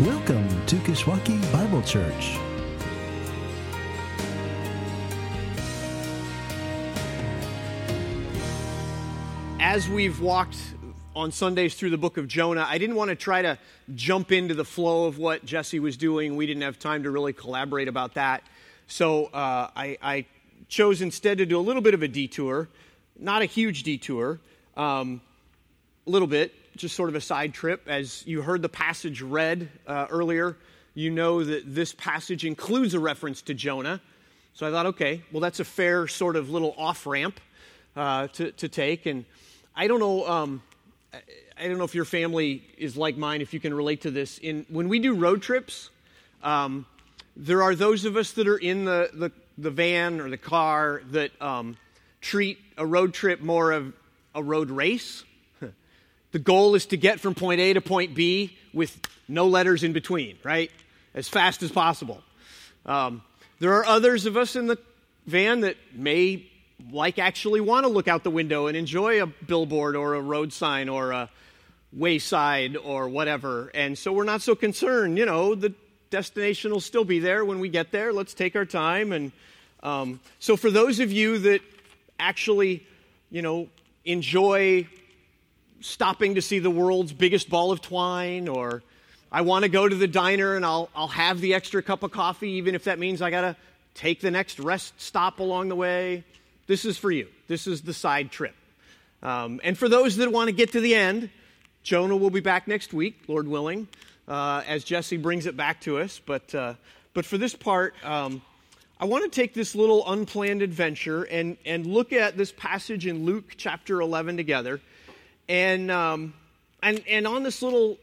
Welcome to Kishwaukee Bible Church. As we've walked on Sundays through the book of Jonah, I didn't want to try to jump into the flow of what Jesse was doing. We didn't have time to really collaborate about that. So uh, I, I, chose instead to do a little bit of a detour, not a huge detour, um, a little bit, just sort of a side trip. As you heard the passage read uh, earlier, you know that this passage includes a reference to Jonah. So I thought, okay, well, that's a fair sort of little off ramp uh, to, to take. And I don't know. Um, I don't know if your family is like mine, if you can relate to this. In, when we do road trips, um, there are those of us that are in the, the, the van or the car that um, treat a road trip more of a road race. The goal is to get from point A to point B with no letters in between, right? As fast as possible. Um, there are others of us in the van that may like actually want to look out the window and enjoy a billboard or a road sign or a wayside or whatever. And so we're not so concerned, you know, the destination will still be there when we get there. Let's take our time. And um, so for those of you that actually, you know, enjoy stopping to see the world's biggest ball of twine or I want to go to the diner and I'll, I'll have the extra cup of coffee, even if that means I got to take the next rest stop along the way. This is for you. This is the side trip. Um, and for those that want to get to the end, Jonah will be back next week, Lord willing, uh, as Jesse brings it back to us. But, uh, but for this part, um, I want to take this little unplanned adventure and, and look at this passage in Luke chapter 11 together. And, um, and, and on this little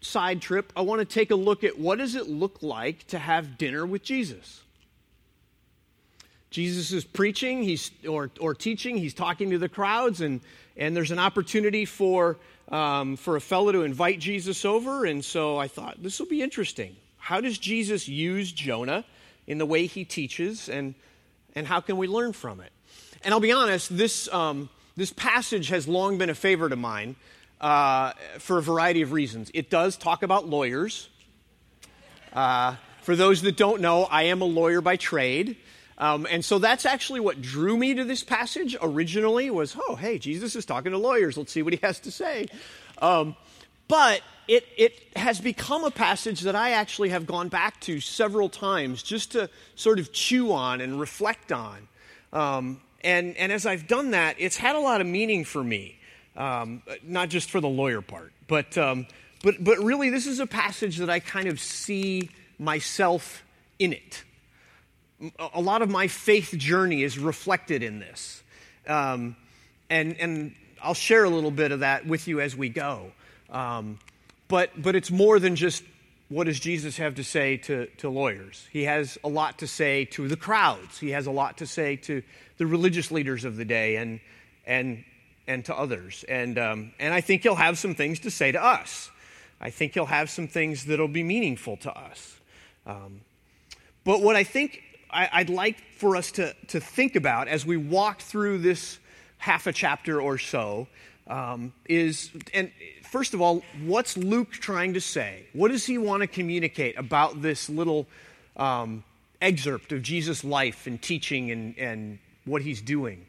side trip, I want to take a look at what does it look like to have dinner with Jesus. Jesus is preaching he's, or, or teaching, he's talking to the crowds, and, and there's an opportunity for, um, for a fellow to invite Jesus over. And so I thought, this will be interesting. How does Jesus use Jonah in the way he teaches, and, and how can we learn from it? And I'll be honest, this, um, this passage has long been a favorite of mine uh, for a variety of reasons. It does talk about lawyers. Uh, for those that don't know, I am a lawyer by trade. Um, and so that's actually what drew me to this passage originally was, oh, hey, Jesus is talking to lawyers. Let's see what he has to say. Um, but it, it has become a passage that I actually have gone back to several times just to sort of chew on and reflect on. Um, and, and as I've done that, it's had a lot of meaning for me, um, not just for the lawyer part, but, um, but, but really, this is a passage that I kind of see myself in it a lot of my faith journey is reflected in this. Um, and, and I'll share a little bit of that with you as we go. Um, but, but it's more than just what does Jesus have to say to, to lawyers? He has a lot to say to the crowds. He has a lot to say to the religious leaders of the day and, and, and to others. And, um, and I think he'll have some things to say to us. I think he'll have some things that'll be meaningful to us. Um, but what I think I, would like for us to, to think about as we walk through this half a chapter or so um, is, and first of all, what's Luke trying to say? What does he want to communicate about this little um, excerpt of Jesus' life and teaching and, and what he's doing?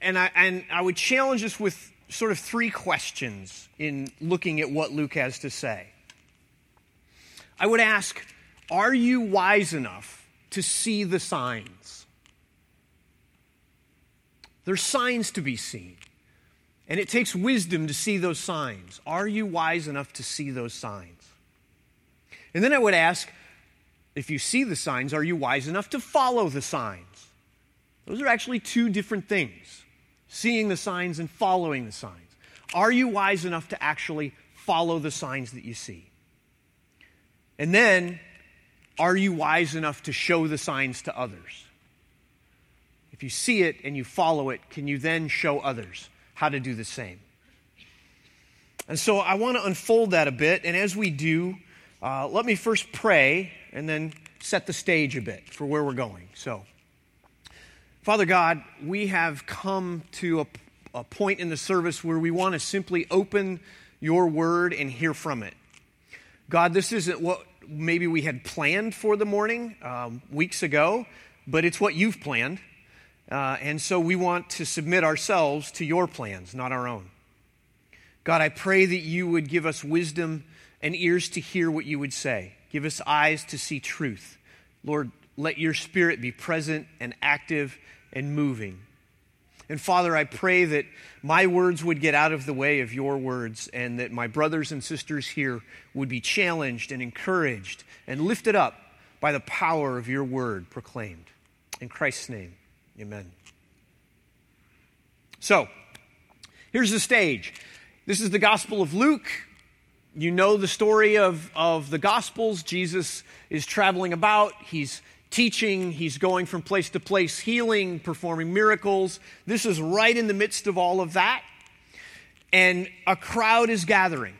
And I, and I would challenge us with sort of three questions in looking at what Luke has to say. I would ask, are you wise enough to see the signs. There's signs to be seen. And it takes wisdom to see those signs. Are you wise enough to see those signs? And then I would ask if you see the signs, are you wise enough to follow the signs? Those are actually two different things seeing the signs and following the signs. Are you wise enough to actually follow the signs that you see? And then are you wise enough to show the signs to others? If you see it and you follow it, can you then show others how to do the same? And so I want to unfold that a bit. And as we do, uh, let me first pray and then set the stage a bit for where we're going. So, Father God, we have come to a, a point in the service where we want to simply open your word and hear from it. God, this isn't what maybe we had planned for the morning um, weeks ago, but it's what you've planned. Uh, and so we want to submit ourselves to your plans, not our own. God, I pray that you would give us wisdom and ears to hear what you would say. Give us eyes to see truth. Lord, let your spirit be present and active and moving. And Father, I pray that my words would get out of the way of your words and that my brothers and sisters here would be challenged and encouraged and lifted up by the power of your word proclaimed. In Christ's name, amen. So, here's the stage. This is the Gospel of Luke. You know the story of, of the Gospels. Jesus is traveling about, he's teaching, he's going from place to place, healing, performing miracles. This is right in the midst of all of that. And a crowd is gathering.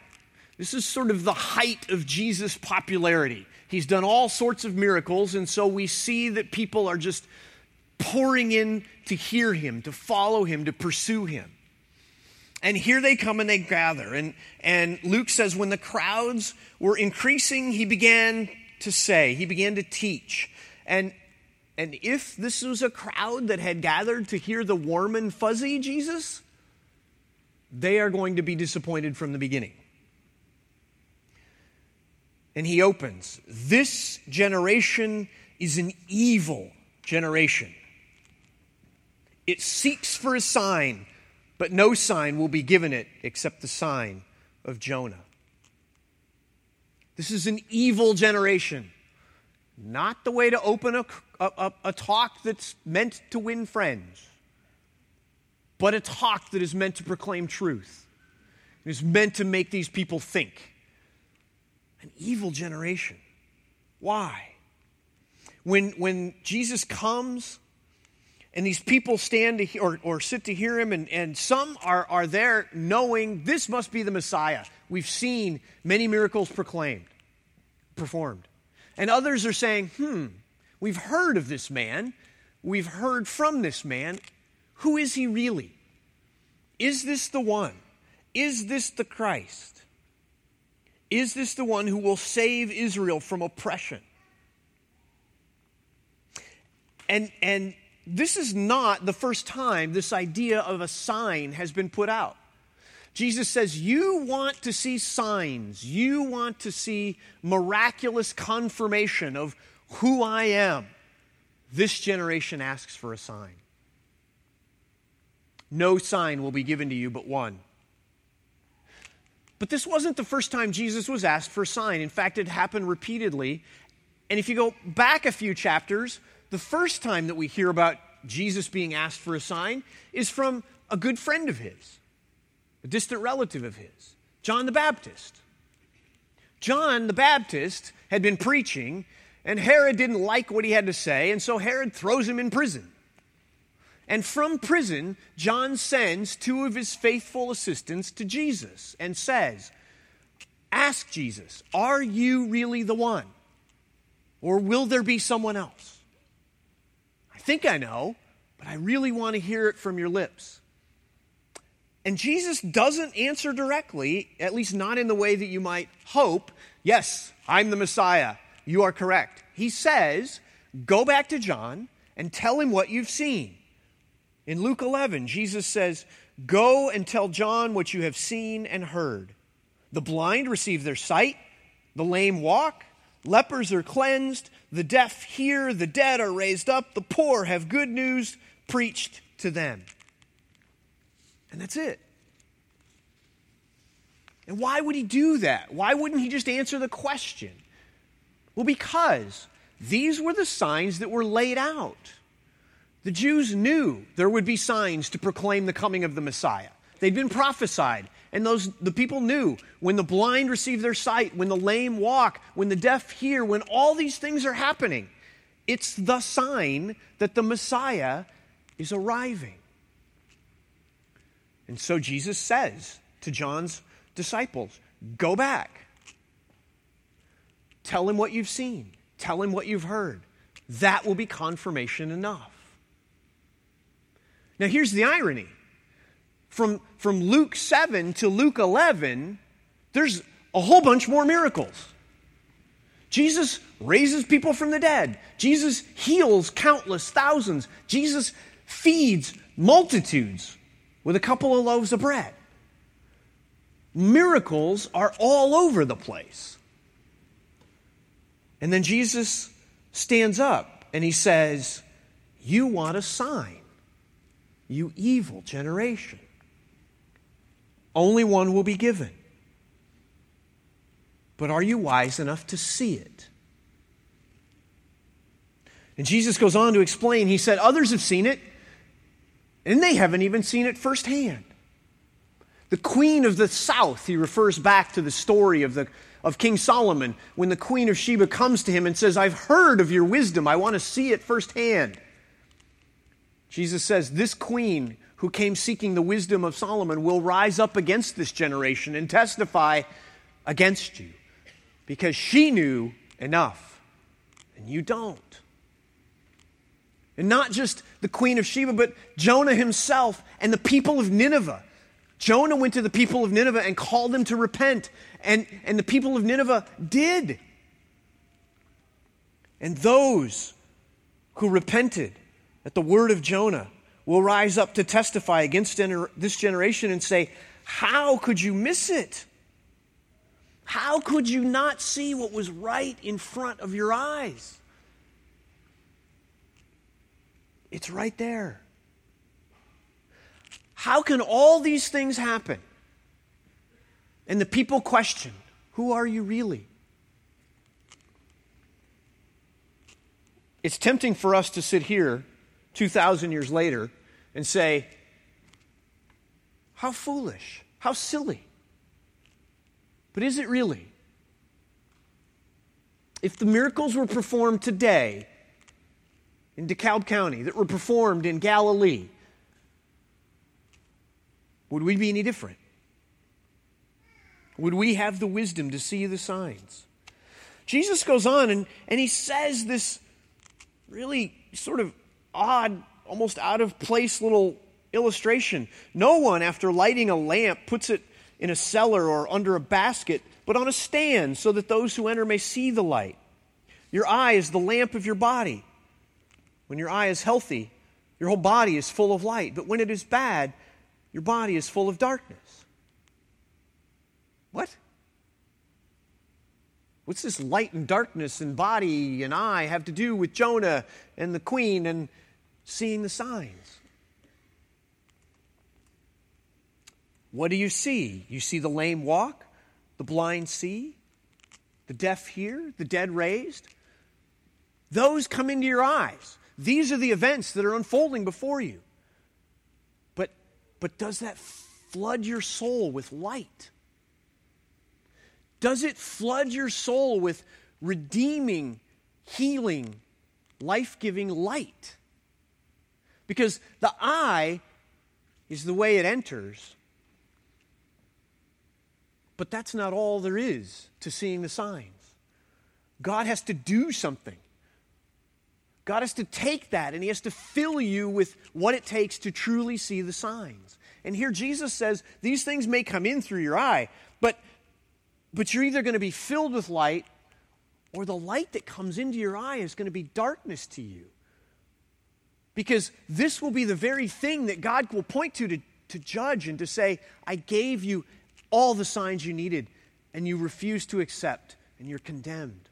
This is sort of the height of Jesus' popularity. He's done all sorts of miracles, and so we see that people are just pouring in to hear him, to follow him, to pursue him. And here they come and they gather. And, and Luke says, when the crowds were increasing, he began to say, he began to teach. And, and if this was a crowd that had gathered to hear the warm and fuzzy Jesus, they are going to be disappointed from the beginning. And he opens This generation is an evil generation. It seeks for a sign, but no sign will be given it except the sign of Jonah. This is an evil generation. Not the way to open a, a, a, talk that's meant to win friends, but a talk that is meant to proclaim truth. It is meant to make these people think. An evil generation. Why? When, when Jesus comes and these people stand to, or, or sit to hear him, and, and some are, are there knowing this must be the Messiah. We've seen many miracles proclaimed, performed. And others are saying, hmm, we've heard of this man. We've heard from this man. Who is he really? Is this the one? Is this the Christ? Is this the one who will save Israel from oppression? And, and this is not the first time this idea of a sign has been put out. Jesus says, You want to see signs, you want to see miraculous confirmation of who I am. This generation asks for a sign. No sign will be given to you but one. But this wasn't the first time Jesus was asked for a sign. In fact, it happened repeatedly. And if you go back a few chapters, the first time that we hear about Jesus being asked for a sign is from a good friend of his a distant relative of his, John the Baptist. John the Baptist had been preaching, and Herod didn't like what he had to say, and so Herod throws him in prison. And from prison, John sends two of his faithful assistants to Jesus and says, Ask Jesus, are you really the one? Or will there be someone else? I think I know, but I really want to hear it from your lips. And Jesus doesn't answer directly, at least not in the way that you might hope. Yes, I'm the Messiah. You are correct. He says, Go back to John and tell him what you've seen. In Luke 11, Jesus says, Go and tell John what you have seen and heard. The blind receive their sight, the lame walk, lepers are cleansed, the deaf hear, the dead are raised up, the poor have good news preached to them. And that's it. And why would he do that? Why wouldn't he just answer the question? Well, because these were the signs that were laid out. The Jews knew there would be signs to proclaim the coming of the Messiah. They'd been prophesied, and those the people knew when the blind receive their sight, when the lame walk, when the deaf hear, when all these things are happening. It's the sign that the Messiah is arriving. And so Jesus says to John's disciples, Go back. Tell him what you've seen, tell him what you've heard. That will be confirmation enough. Now, here's the irony from, from Luke 7 to Luke 11, there's a whole bunch more miracles. Jesus raises people from the dead. Jesus heals countless thousands. Jesus feeds multitudes with a couple of loaves of bread. Miracles are all over the place. And then Jesus stands up and he says, You want a sign, you evil generation. Only one will be given. But are you wise enough to see it? And Jesus goes on to explain, he said, Others have seen it, and they haven't even seen it firsthand. The queen of the south, he refers back to the story of, the, of King Solomon when the queen of Sheba comes to him and says, I've heard of your wisdom. I want to see it firsthand. Jesus says, This queen who came seeking the wisdom of Solomon will rise up against this generation and testify against you because she knew enough and you don't. And not just the queen of Sheba, but Jonah himself and the people of Nineveh. Jonah went to the people of Nineveh and called them to repent, and, and the people of Nineveh did. And those who repented at the word of Jonah will rise up to testify against this generation and say, How could you miss it? How could you not see what was right in front of your eyes? It's right there. How can all these things happen? And the people question, Who are you really? It's tempting for us to sit here 2,000 years later and say, How foolish, how silly. But is it really? If the miracles were performed today in DeKalb County, that were performed in Galilee, would we be any different? Would we have the wisdom to see the signs? Jesus goes on and, and he says this really sort of odd, almost out of place little illustration. No one, after lighting a lamp, puts it in a cellar or under a basket, but on a stand so that those who enter may see the light. Your eye is the lamp of your body. When your eye is healthy, your whole body is full of light. But when it is bad, your body is full of darkness. What? What's this light and darkness and body and eye have to do with Jonah and the queen and seeing the signs? What do you see? You see the lame walk, the blind see, the deaf hear, the dead raised. Those come into your eyes. These are the events that are unfolding before you. But, but does that flood your soul with light? Does it flood your soul with redeeming, healing, life giving light? Because the eye is the way it enters, but that's not all there is to seeing the signs. God has to do something. God has to take that and He has to fill you with what it takes to truly see the signs. And here Jesus says these things may come in through your eye, but, but you're either going to be filled with light or the light that comes into your eye is going to be darkness to you. Because this will be the very thing that God will point to to, to judge and to say, I gave you all the signs you needed, and you refuse to accept, and you're condemned.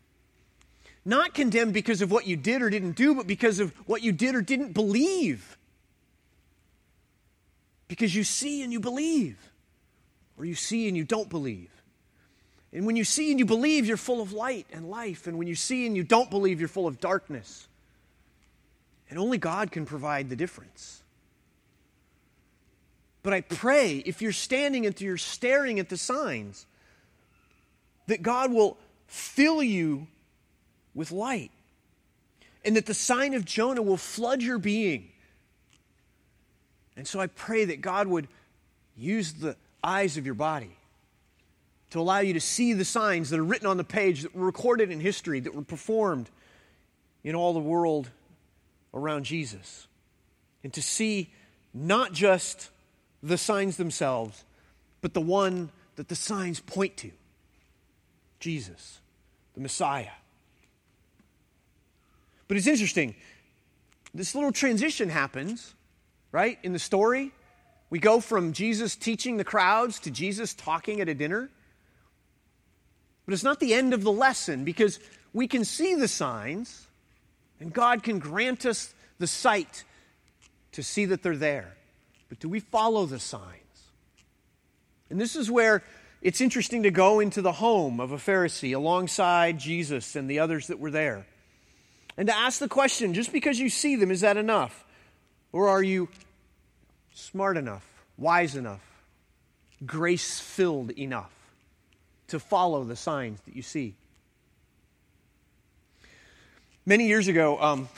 Not condemned because of what you did or didn't do, but because of what you did or didn't believe. Because you see and you believe, or you see and you don't believe. And when you see and you believe, you're full of light and life. And when you see and you don't believe, you're full of darkness. And only God can provide the difference. But I pray if you're standing and you're staring at the signs, that God will fill you with light. And that the sign of Jonah will flood your being. And so I pray that God would use the eyes of your body to allow you to see the signs that are written on the page, that were recorded in history, that were performed in all the world around Jesus. And to see not just the signs themselves, but the one that the signs point to Jesus, the Messiah, But it's interesting. This little transition happens, right, in the story. We go from Jesus teaching the crowds to Jesus talking at a dinner. But it's not the end of the lesson because we can see the signs, and God can grant us the sight to see that they're there. But do we follow the signs? And this is where it's interesting to go into the home of a Pharisee alongside Jesus and the others that were there. And to ask the question just because you see them, is that enough? Or are you smart enough, wise enough, grace filled enough to follow the signs that you see? Many years ago, um,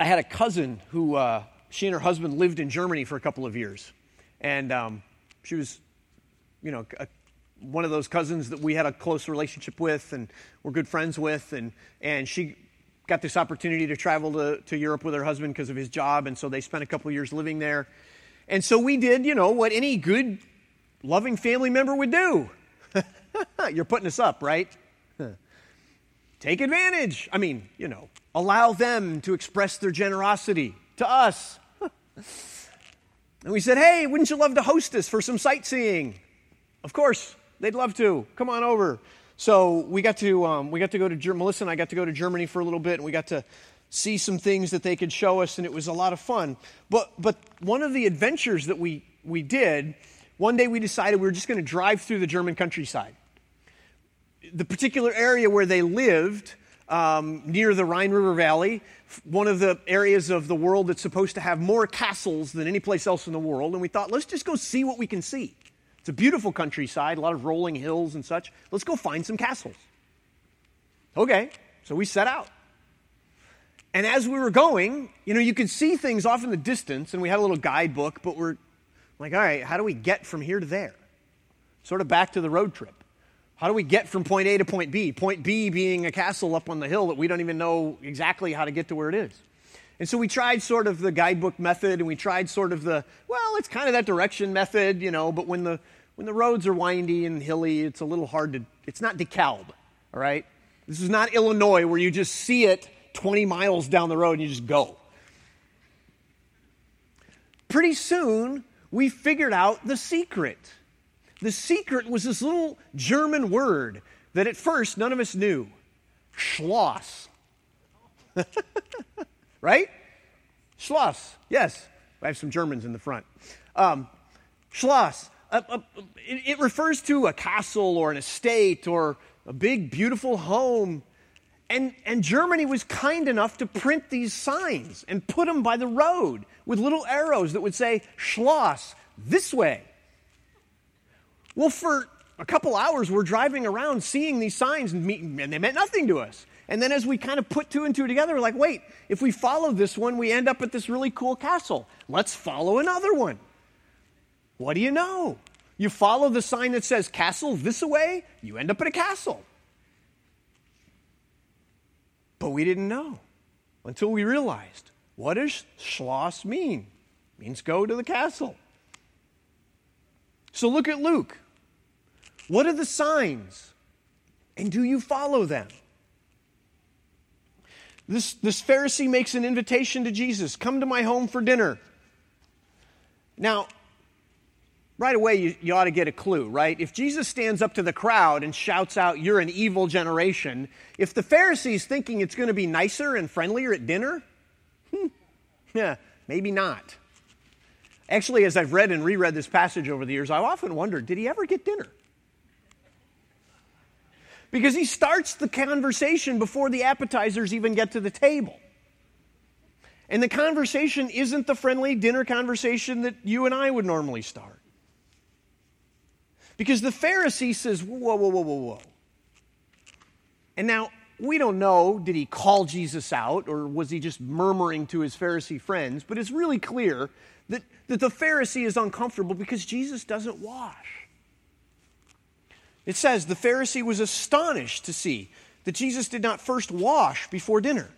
I had a cousin who, uh, she and her husband lived in Germany for a couple of years. And um, she was, you know, a, one of those cousins that we had a close relationship with and were good friends with. And, and she got this opportunity to travel to, to Europe with her husband because of his job. And so they spent a couple years living there. And so we did, you know, what any good, loving family member would do. You're putting us up, right? Take advantage. I mean, you know, allow them to express their generosity to us. and we said, hey, wouldn't you love to host us for some sightseeing? Of course, they'd love to. Come on over. So we got to um, we got to go to Melissa and I got to go to Germany for a little bit, and we got to see some things that they could show us, and it was a lot of fun. But but one of the adventures that we we did, one day we decided we were just going to drive through the German countryside. The particular area where they lived um, near the Rhine River Valley, one of the areas of the world that's supposed to have more castles than any place else in the world. And we thought, let's just go see what we can see. It's a beautiful countryside, a lot of rolling hills and such. Let's go find some castles. Okay, so we set out. And as we were going, you know, you could see things off in the distance, and we had a little guidebook, but we're like, all right, how do we get from here to there? Sort of back to the road trip. How do we get from point A to point B? Point B being a castle up on the hill that we don't even know exactly how to get to where it is. And so we tried sort of the guidebook method and we tried sort of the, well, it's kind of that direction method, you know, but when the, when the roads are windy and hilly, it's a little hard to, it's not DeKalb, all right? This is not Illinois where you just see it 20 miles down the road and you just go. Pretty soon, we figured out the secret. The secret was this little German word that at first none of us knew Schloss. right? Schloss. Yes. I have some Germans in the front. Um, Schloss. Uh, uh, it, it refers to a castle or an estate or a big, beautiful home. And, and Germany was kind enough to print these signs and put them by the road with little arrows that would say Schloss this way. Well, for a couple hours, we're driving around seeing these signs, and, and they meant nothing to us. And then as we kind of put two and two together, we're like, wait, if we follow this one, we end up at this really cool castle. Let's follow another one. What do you know? You follow the sign that says castle this way, you end up at a castle. But we didn't know until we realized what does Schloss mean? It means go to the castle. So look at Luke. What are the signs? And do you follow them? This, this Pharisee makes an invitation to Jesus come to my home for dinner. Now, right away, you, you, ought to get a clue, right? If Jesus stands up to the crowd and shouts out, You're an evil generation, if the Pharisee's thinking it's going to be nicer and friendlier at dinner, hmm, yeah, maybe not. Actually, as I've read and reread this passage over the years, I've often wondered did he ever get dinner? because he starts the conversation before the appetizers even get to the table. And the conversation isn't the friendly dinner conversation that you and I would normally start. Because the Pharisee says, Whoa, whoa, whoa, whoa, whoa. And now, we don't know, did he call Jesus out or was he just murmuring to his Pharisee friends? But it's really clear that, that the Pharisee is uncomfortable because Jesus doesn't wash. It says the Pharisee was astonished to see that Jesus did not first wash before dinner.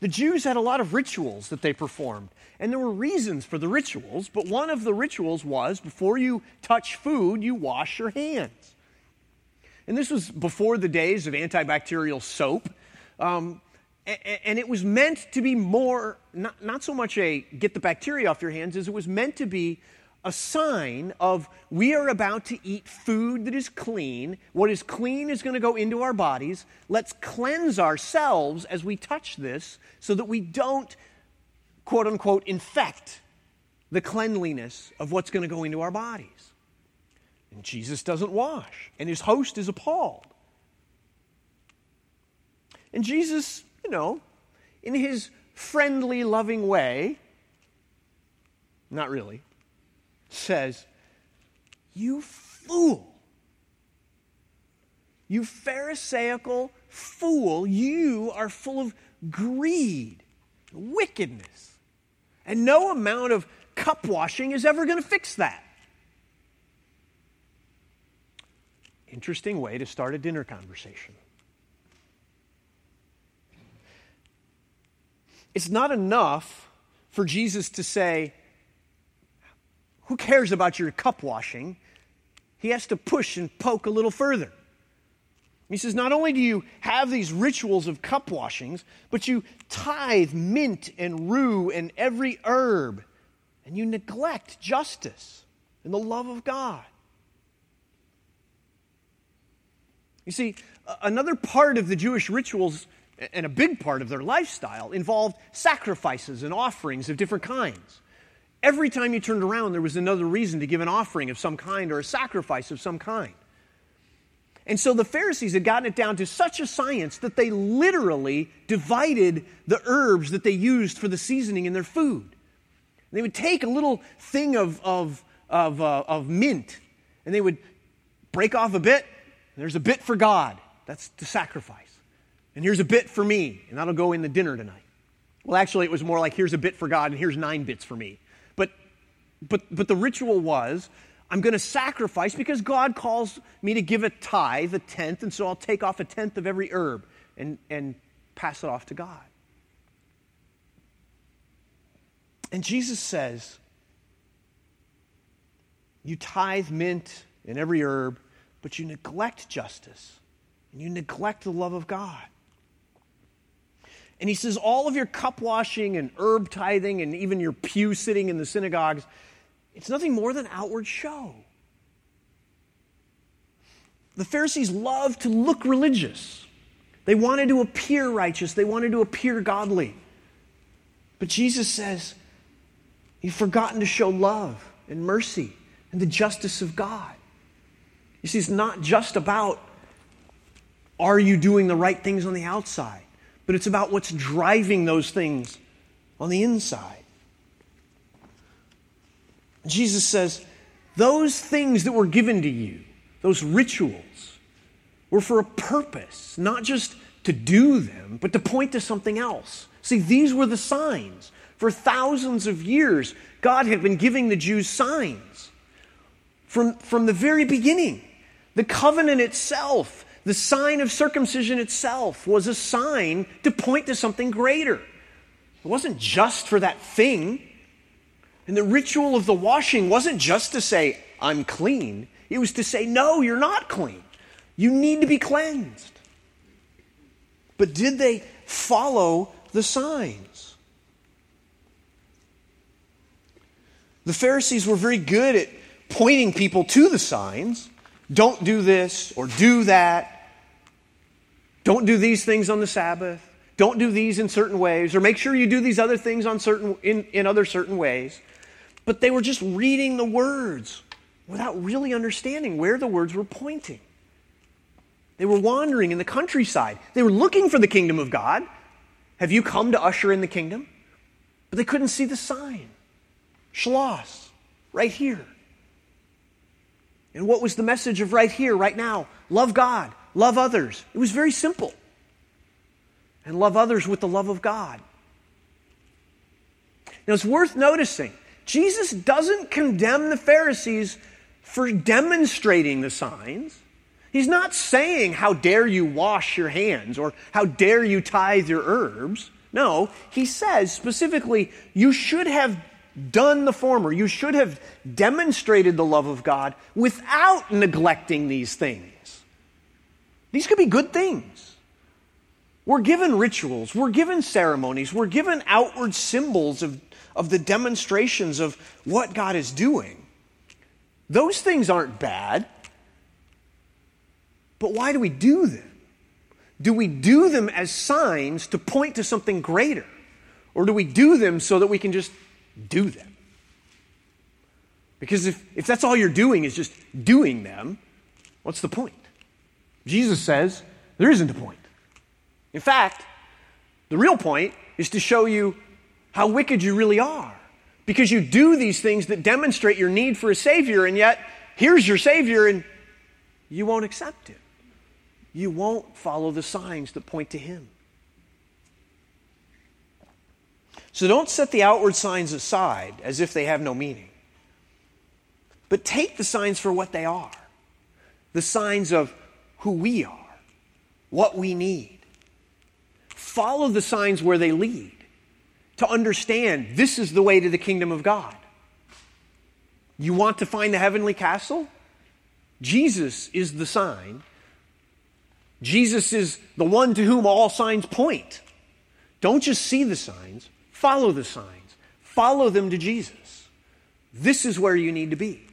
The Jews had a lot of rituals that they performed, and there were reasons for the rituals, but one of the rituals was before you touch food, you wash your hands. And this was before the days of antibacterial soap. Um, and it was meant to be more, not, not so much a get the bacteria off your hands, as it was meant to be a sign of we are about to eat food that is clean. What is clean is going to go into our bodies. Let's cleanse ourselves as we touch this so that we don't, quote unquote, infect the cleanliness of what's going to go into our bodies. And Jesus doesn't wash, and his host is appalled. And Jesus, you know, in his friendly, loving way, not really, says, You fool. You Pharisaical fool, you are full of greed, wickedness. And no amount of cup washing is ever going to fix that. Interesting way to start a dinner conversation. It's not enough for Jesus to say, who cares about your cup washing? He has to push and poke a little further. He says, Not only do you have these rituals of cup washings, but you tithe mint and rue and every herb, and you neglect justice and the love of God. You see, another part of the Jewish rituals, and a big part of their lifestyle, involved sacrifices and offerings of different kinds. Every time you turned around, there was another reason to give an offering of some kind or a sacrifice of some kind. And so the Pharisees had gotten it down to such a science that they literally divided the herbs that they used for the seasoning in their food. They would take a little thing of, of, of, uh, of mint and they would break off a bit. there's a bit for God. That's the sacrifice. And here's a bit for me, and that'll go in the dinner tonight. Well, actually, it was more like here's a bit for God, and here's nine bits for me. But, but the ritual was I'm going to sacrifice because God calls me to give a tithe, a tenth, and so I'll take off a tenth of every herb and, and pass it off to God. And Jesus says, You tithe mint and every herb, but you neglect justice and you neglect the love of God. And he says, All of your cup washing and herb tithing and even your pew sitting in the synagogues, it's nothing more than outward show. The Pharisees loved to look religious. They wanted to appear righteous. They wanted to appear godly. But Jesus says, You've forgotten to show love and mercy and the justice of God. You see, it's not just about are you doing the right things on the outside, but it's about what's driving those things on the inside. Jesus says, those things that were given to you, those rituals, were for a purpose, not just to do them, but to point to something else. See, these were the signs. For thousands of years, God had been giving the Jews signs. From, from the very beginning, the covenant itself, the sign of circumcision itself, was a sign to point to something greater. It wasn't just for that thing, and the ritual of the washing wasn't just to say, I'm clean. It was to say, no, you're not clean. You need to be cleansed. But did they follow the signs? The Pharisees were very good at pointing people to the signs. Don't do this or do that. Don't do these things on the Sabbath. Don't do these in certain ways, or make sure you do these other things on certain, in, in other certain ways but they were just reading the words without really understanding where the words were pointing. They were wandering in the countryside. They were looking for the kingdom of God. Have you come to usher in the kingdom? But they couldn't see the sign. Schloss, right here. And what was the message of right here, right now? Love God, love others. It was very simple. And love others with the love of God. Now, it's worth noticing Jesus doesn't condemn the Pharisees for demonstrating the signs. He's not saying, How dare you wash your hands or how dare you tithe your herbs. No, he says specifically, You should have done the former. You should have demonstrated the love of God without neglecting these things. These could be good things. We're given rituals, we're given ceremonies, we're given outward symbols of, of the demonstrations of what God is doing. Those things aren't bad. But why do we do them? Do we do them as signs to point to something greater? Or do we do them so that we can just do them? Because if, if that's all you're doing is just doing them, what's the point? Jesus says there isn't a point. In fact, the real point is to show you how wicked you really are. Because you do these things that demonstrate your need for a Savior, and yet here's your Savior, and you won't accept it. You won't follow the signs that point to Him. So don't set the outward signs aside as if they have no meaning. But take the signs for what they are the signs of who we are, what we need. Follow the signs where they lead to understand this is the way to the kingdom of God. You want to find the heavenly castle? Jesus is the sign. Jesus is the one to whom all signs point. Don't just see the signs, follow the signs. Follow them to Jesus. This is where you need to be.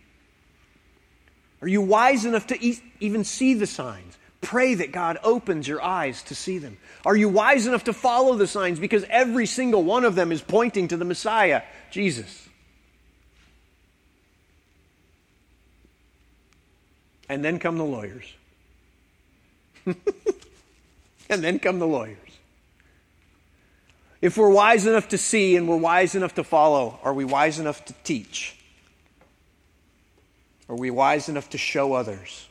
Are you wise enough to e- even see the signs? Pray that God opens your eyes to see them. Are you wise enough to follow the signs? Because every single one of them is pointing to the Messiah, Jesus. And then come the lawyers. and then come the lawyers. If we're wise enough to see and we're wise enough to follow, are we wise enough to teach? Are we wise enough to show others?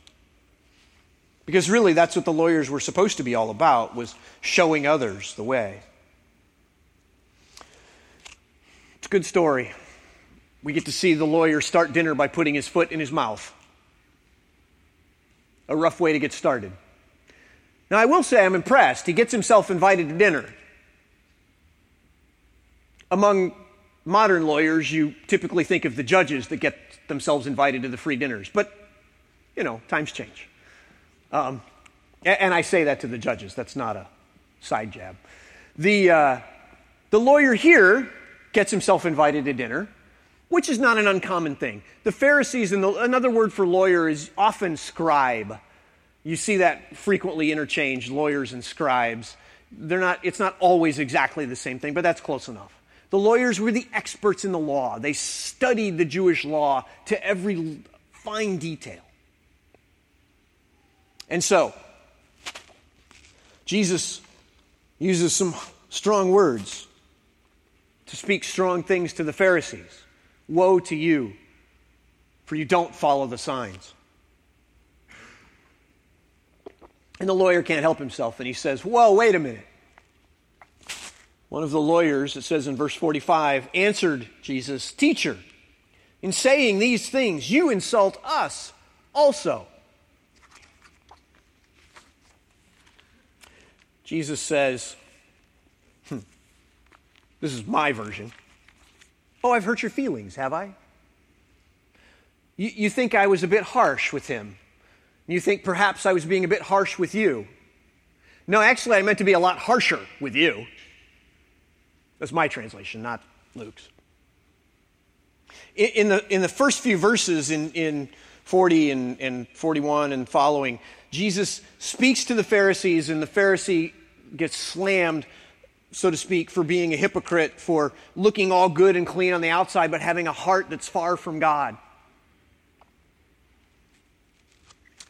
Because really that's what the lawyers were supposed to be all about was showing others the way. It's a good story. We get to see the lawyer start dinner by putting his foot in his mouth. A rough way to get started. Now, I will say I'm impressed. He gets himself invited to dinner. Among modern lawyers, you typically think of the judges that get themselves invited to the free dinners. But, you know, times change. Um, and I say that to the judges. That's not a side jab. The, uh, the lawyer here gets himself invited to dinner, which is not an uncommon thing. The Pharisees, and another word for lawyer is often scribe. You see that frequently interchanged, lawyers and scribes. They're not, it's not always exactly the same thing, but that's close enough. The lawyers were the experts in the law. They studied the Jewish law to every fine detail. And so, Jesus uses some strong words to speak strong things to the Pharisees. Woe to you, for you don't follow the signs. And the lawyer can't help himself, and he says, Whoa, wait a minute. One of the lawyers, it says in verse 45, answered Jesus, Teacher, in saying these things, you insult us also. Jesus says, hmm, This is my version. Oh, I've hurt your feelings, have I? You, you think I was a bit harsh with him. You think perhaps I was being a bit harsh with you. No, actually, I meant to be a lot harsher with you. That's my translation, not Luke's. In, in the, in the first few verses in, in 40 and, and 41 and following, Jesus speaks to the Pharisees, and the Pharisee gets slammed, so to speak, for being a hypocrite, for looking all good and clean on the outside, but having a heart that's far from God.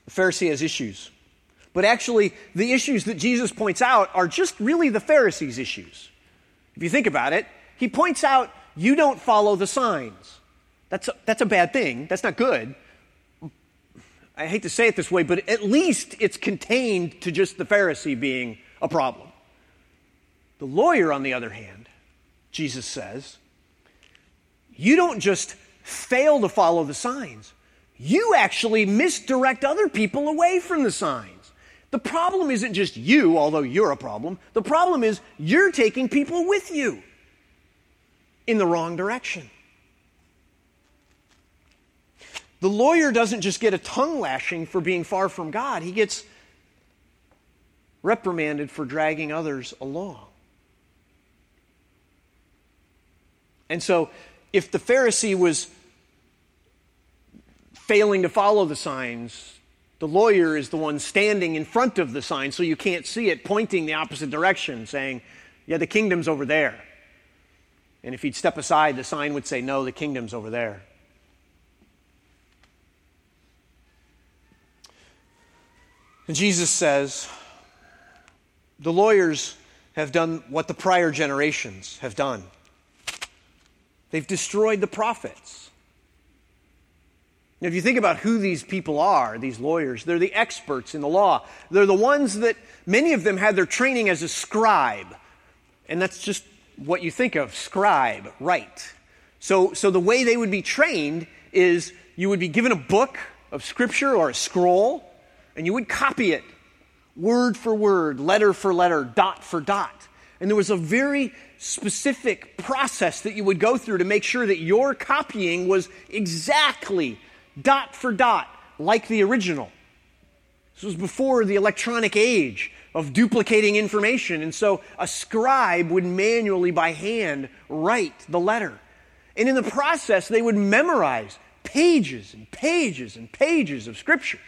The Pharisee has issues. But actually, the issues that Jesus points out are just really the Pharisees' issues. If you think about it, he points out you don't follow the signs. That's a, that's a bad thing. That's not good. I hate to say it this way, but at least it's contained to just the Pharisee being a problem. The lawyer, on the other hand, Jesus says, you don't just fail to follow the signs, you actually misdirect other people away from the signs. The problem isn't just you, although you're a problem. The problem is you're taking people with you in the wrong direction. The lawyer doesn't just get a tongue lashing for being far from God, he gets reprimanded for dragging others along. And so, if the Pharisee was failing to follow the signs, the lawyer is the one standing in front of the sign so you can't see it, pointing the opposite direction, saying, Yeah, the kingdom's over there. And if he'd step aside, the sign would say, No, the kingdom's over there. And Jesus says, The lawyers have done what the prior generations have done. They've destroyed the prophets. Now, if you think about who these people are, these lawyers, they're the experts in the law. They're the ones that many of them had their training as a scribe. And that's just what you think of scribe, write. So, so the way they would be trained is you would be given a book of scripture or a scroll, and you would copy it word for word, letter for letter, dot for dot. And there was a very specific process that you would go through to make sure that your copying was exactly dot for dot like the original. This was before the electronic age of duplicating information. And so a scribe would manually, by hand, write the letter. And in the process, they would memorize pages and pages and pages of scriptures.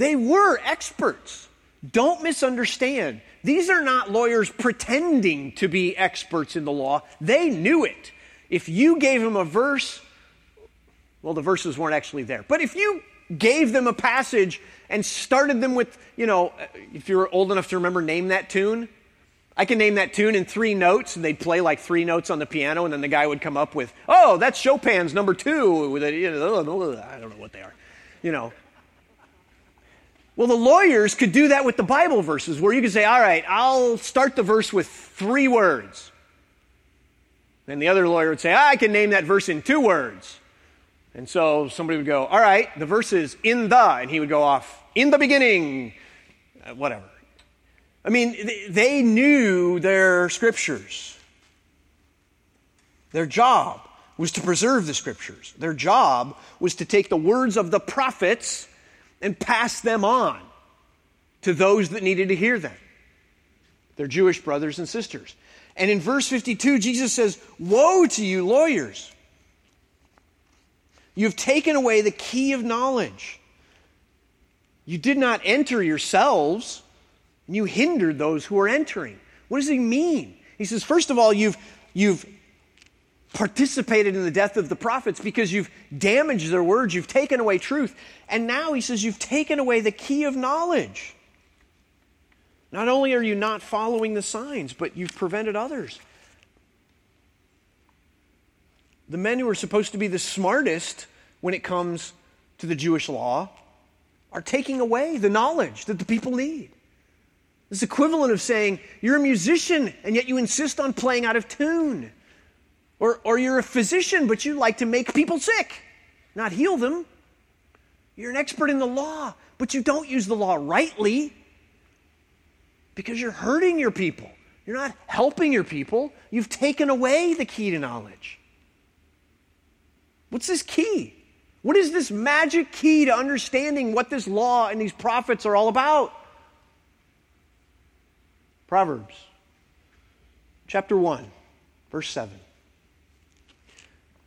They were experts. Don't misunderstand. These are not lawyers pretending to be experts in the law. They knew it. If you gave them a verse, well, the verses weren't actually there. But if you gave them a passage and started them with, you know, if you're old enough to remember, name that tune. I can name that tune in three notes, and they'd play like three notes on the piano, and then the guy would come up with, oh, that's Chopin's number two. I don't know what they are, you know. Well, the lawyers could do that with the Bible verses, where you could say, all right, I'll start the verse with three words. Then the other lawyer would say, I can name that verse in two words. And so somebody would go, All right, the verse is in the, and he would go off, in the beginning, uh, whatever. I mean, they knew their scriptures. Their job was to preserve the scriptures. Their job was to take the words of the prophets and pass them on to those that needed to hear them, their Jewish brothers and sisters. And in verse 52, Jesus says, Woe to you, lawyers! You've taken away the key of knowledge. You did not enter yourselves, and you hindered those who are entering. What does he mean? He says, first of all, you've, you've participated in the death of the prophets because you've damaged their words, you've taken away truth. And now he says, you've taken away the key of knowledge. Not only are you not following the signs, but you've prevented others the men who are supposed to be the smartest when it comes to the Jewish law are taking away the knowledge that the people need. It's equivalent of saying, you're a musician and yet you insist on playing out of tune. Or, or you're a physician, but you like to make people sick, not heal them. You're an expert in the law, but you don't use the law rightly because you're hurting your people. You're not helping your people. You've taken away the key to knowledge. What's this key? What is this magic key to understanding what this law and these prophets are all about? Proverbs chapter 1, verse 7.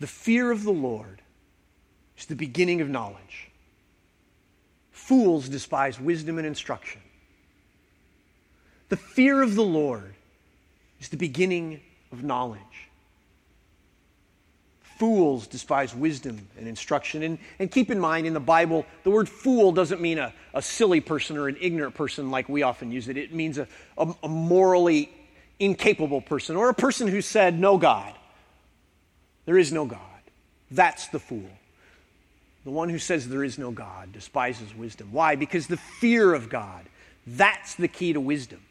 The fear of the Lord is the beginning of knowledge. Fools despise wisdom and instruction. The fear of the Lord is the beginning of knowledge fools despise wisdom and instruction. And, and keep in mind, in the Bible, the word fool doesn't mean a, a silly person or an ignorant person like we often use it. It means a, a, a morally incapable person or a person who said, No God. There is no God. That's the fool. The one who says there is no God despises wisdom. Why? Because the fear of God, that's the key to wisdom.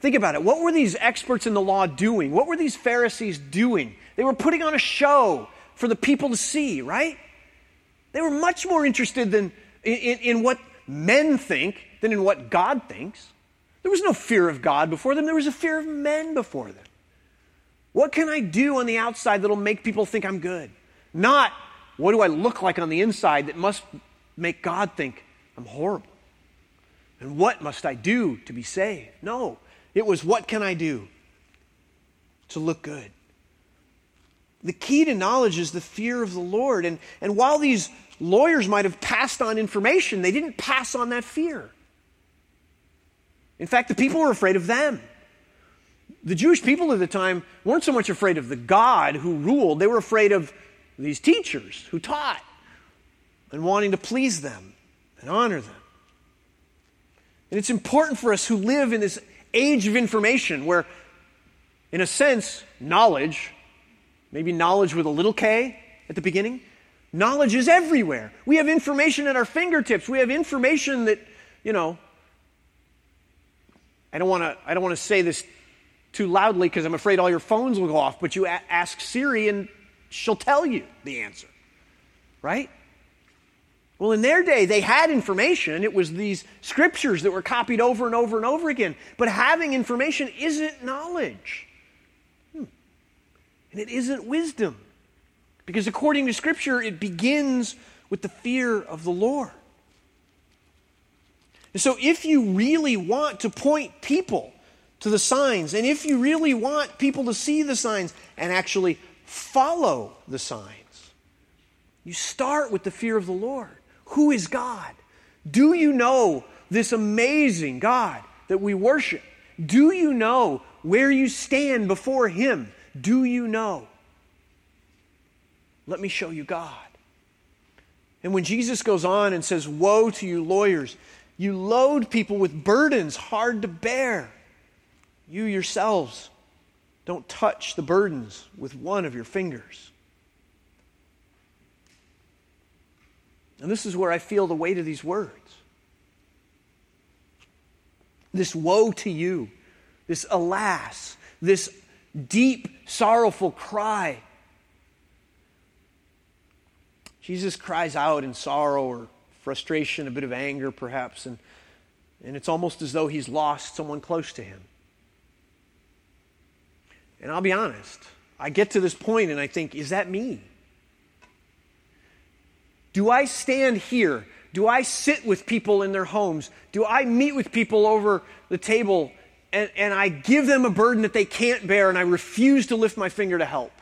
Think about it. What were these experts in the law doing? What were these Pharisees doing? They were putting on a show for the people to see, right? They were much more interested than in, in, in what men think than in what God thinks. There was no fear of God before them, there was a fear of men before them. What can I do on the outside that'll make people think I'm good? Not what do I look like on the inside that must make God think I'm horrible. And what must I do to be saved? No, it was what can I do to look good? The key to knowledge is the fear of the Lord. And, and while these lawyers might have passed on information, they didn't pass on that fear. In fact, the people were afraid of them. The Jewish people at the time weren't so much afraid of the God who ruled, they were afraid of these teachers who taught and wanting to please them and honor them. And it's important for us who live in this age of information where, in a sense, knowledge, maybe knowledge with a little k at the beginning, knowledge is everywhere. We have information at our fingertips. We have information that, you know, I don't want to I don't want to say this too loudly because I'm afraid all your phones will go off, but you a- ask Siri and she'll tell you the answer. Right? Well, in their day, they had information. It was these scriptures that were copied over and over and over again. But having information isn't knowledge. Hmm. And it isn't wisdom. Because according to Scripture, it begins with the fear of the Lord. And so, if you really want to point people to the signs, and if you really want people to see the signs and actually follow the signs, you start with the fear of the Lord. Who is God? Do you know this amazing God that we worship? Do you know where you stand before Him? Do you know? Let me show you God. And when Jesus goes on and says, Woe to you, lawyers, you load people with burdens hard to bear. You yourselves don't touch the burdens with one of your fingers. And this is where I feel the weight of these words. This woe to you, this alas, this deep, sorrowful cry. Jesus cries out in sorrow or frustration, a bit of anger perhaps, and, and it's almost as though he's lost someone close to him. And I'll be honest, I get to this point and I think, is that me? Do I stand here? Do I sit with people in their homes? Do I meet with people over the table and, and I give them a burden that they can't bear and I refuse to lift my finger to help?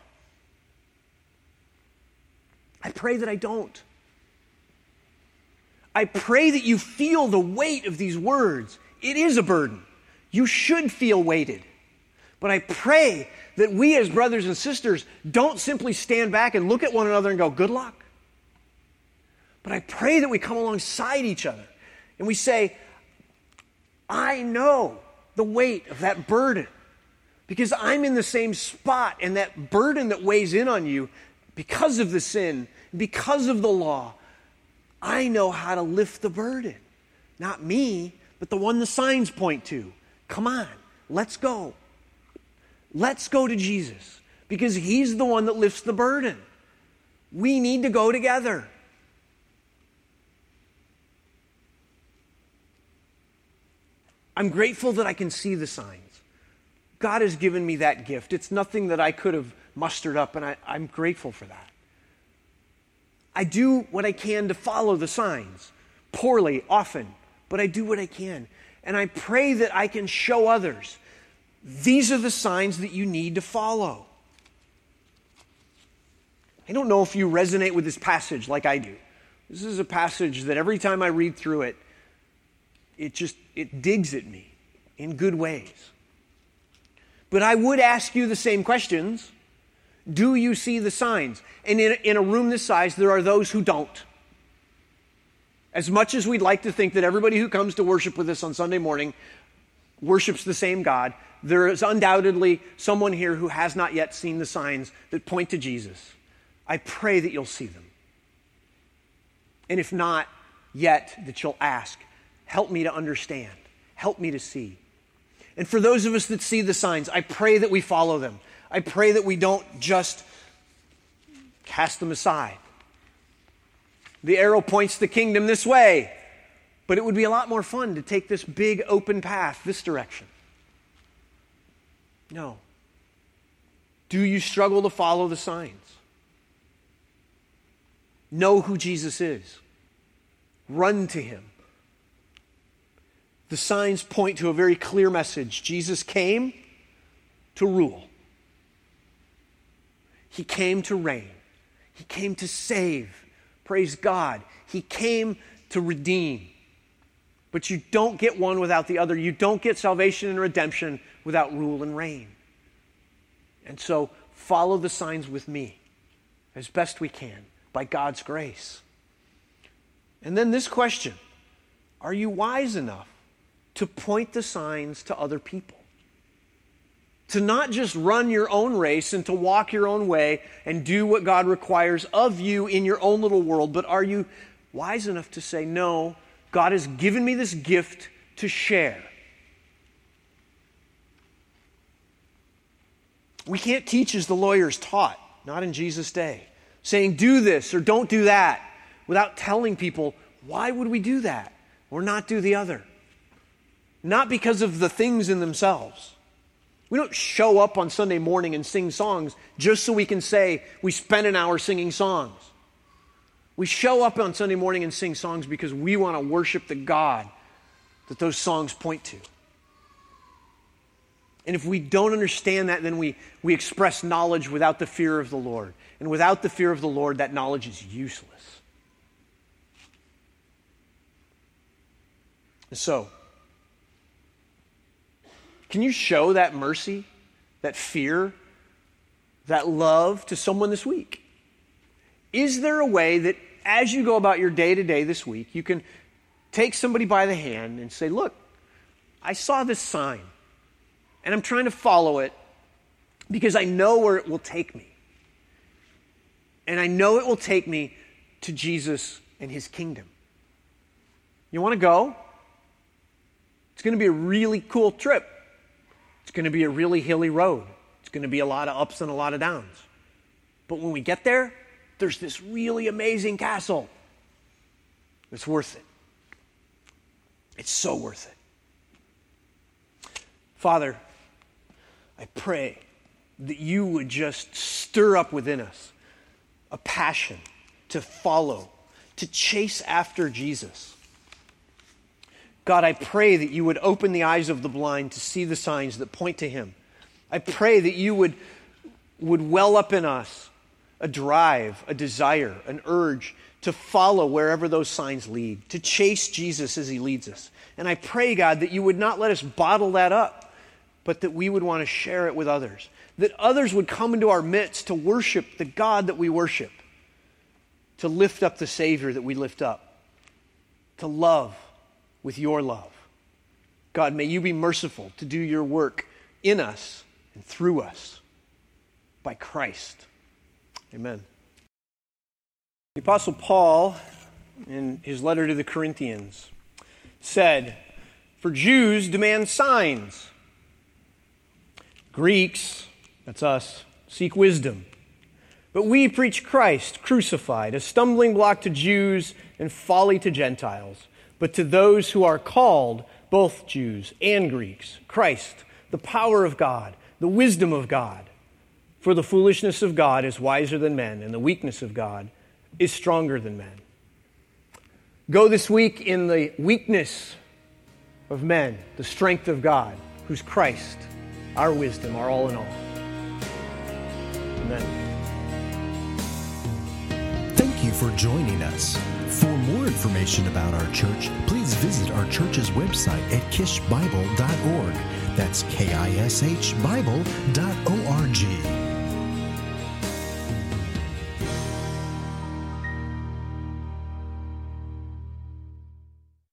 I pray that I don't. I pray that you feel the weight of these words. It is a burden. You should feel weighted. But I pray that we as brothers and sisters don't simply stand back and look at one another and go, good luck. But I pray that we come alongside each other and we say, I know the weight of that burden because I'm in the same spot, and that burden that weighs in on you because of the sin, because of the law, I know how to lift the burden. Not me, but the one the signs point to. Come on, let's go. Let's go to Jesus because he's the one that lifts the burden. We need to go together. I'm grateful that I can see the signs. God has given me that gift. It's nothing that I could have mustered up, and I, am grateful for that. I do what I can to follow the signs, poorly, often, but I do what I can. And I pray that I can show others these are the signs that you need to follow. I don't know if you resonate with this passage like I do. This is a passage that every time I read through it, it just it digs at me in good ways. But I would ask you the same questions. Do you see the signs? And in, in a room this size, there are those who don't. As much as we'd like to think that everybody who comes to worship with us on Sunday morning worships the same God, there is undoubtedly someone here who has not yet seen the signs that point to Jesus. I pray that you'll see them. And if not yet, that you'll ask, Help me to understand. Help me to see. And for those of us that see the signs, I pray that we follow them. I pray that we don't just cast them aside. The arrow points the kingdom this way, but it would be a lot more fun to take this big open path this direction. No. Do you struggle to follow the signs? Know who Jesus is. Run to him. the signs point to a very clear message Jesus came to rule, He came to reign, He came to save. Praise God. He came to redeem. But you don't get one without the other. You don't get salvation and redemption without rule and reign. And so follow the signs with me as best we can by God's grace. And then this question Are you wise enough to point the signs to other people? To not just run your own race and to walk your own way and do what God requires of you in your own little world, but are you wise enough to say, No, God has given me this gift to share? We can't teach as the lawyers taught, not in Jesus' day, saying, Do this or don't do that without telling people, why would we do that or not do the other? Not because of the things in themselves. We don't show up on Sunday morning and sing songs just so we can say we spent an hour singing songs. We show up on Sunday morning and sing songs because we want to worship the God that those songs point to. And if we don't understand that, then we, we express knowledge without the fear of the Lord. And without the fear of the Lord, that knowledge is useless. So, can you show that mercy, that fear, that love to someone this week? Is there a way that as you go about your day to day this week, you can take somebody by the hand and say, Look, I saw this sign, and I'm trying to follow it because I know where it will take me. And I know it will take me to Jesus and his kingdom. You want to go? It's going to be a really cool trip. It's going to be a really hilly road. It's going to be a lot of ups and a lot of downs. But when we get there, there's this really amazing castle. It's worth it. It's so worth it. Father, I pray that you would just stir up within us a passion to follow, to chase after Jesus. God, I pray that you would open the eyes of the blind to see the signs that point to him. I pray that you would, would well up in us a drive, a desire, an urge to follow wherever those signs lead, to chase Jesus as he leads us. And I pray, God, that you would not let us bottle that up, but that we would want to share it with others, that others would come into our midst to worship the God that we worship, to lift up the Savior that we lift up, to love with your love. God, may you be merciful to do your work in us and through us by Christ. Amen. The Apostle Paul, in his letter to the Corinthians, said, For Jews demand signs. Greeks, that's us, seek wisdom. But we preach Christ crucified, a stumbling block to Jews and folly to Gentiles. But to those who are called, both Jews and Greeks, Christ, the power of God, the wisdom of God. For the foolishness of God is wiser than men, and the weakness of God is stronger than men. Go this week in the weakness of men, the strength of God, who's Christ, our wisdom, our all in all. Amen. Thank you for joining us. For more information about our church, please visit our church's website at kishbible.org. That's K I S H Bible.org.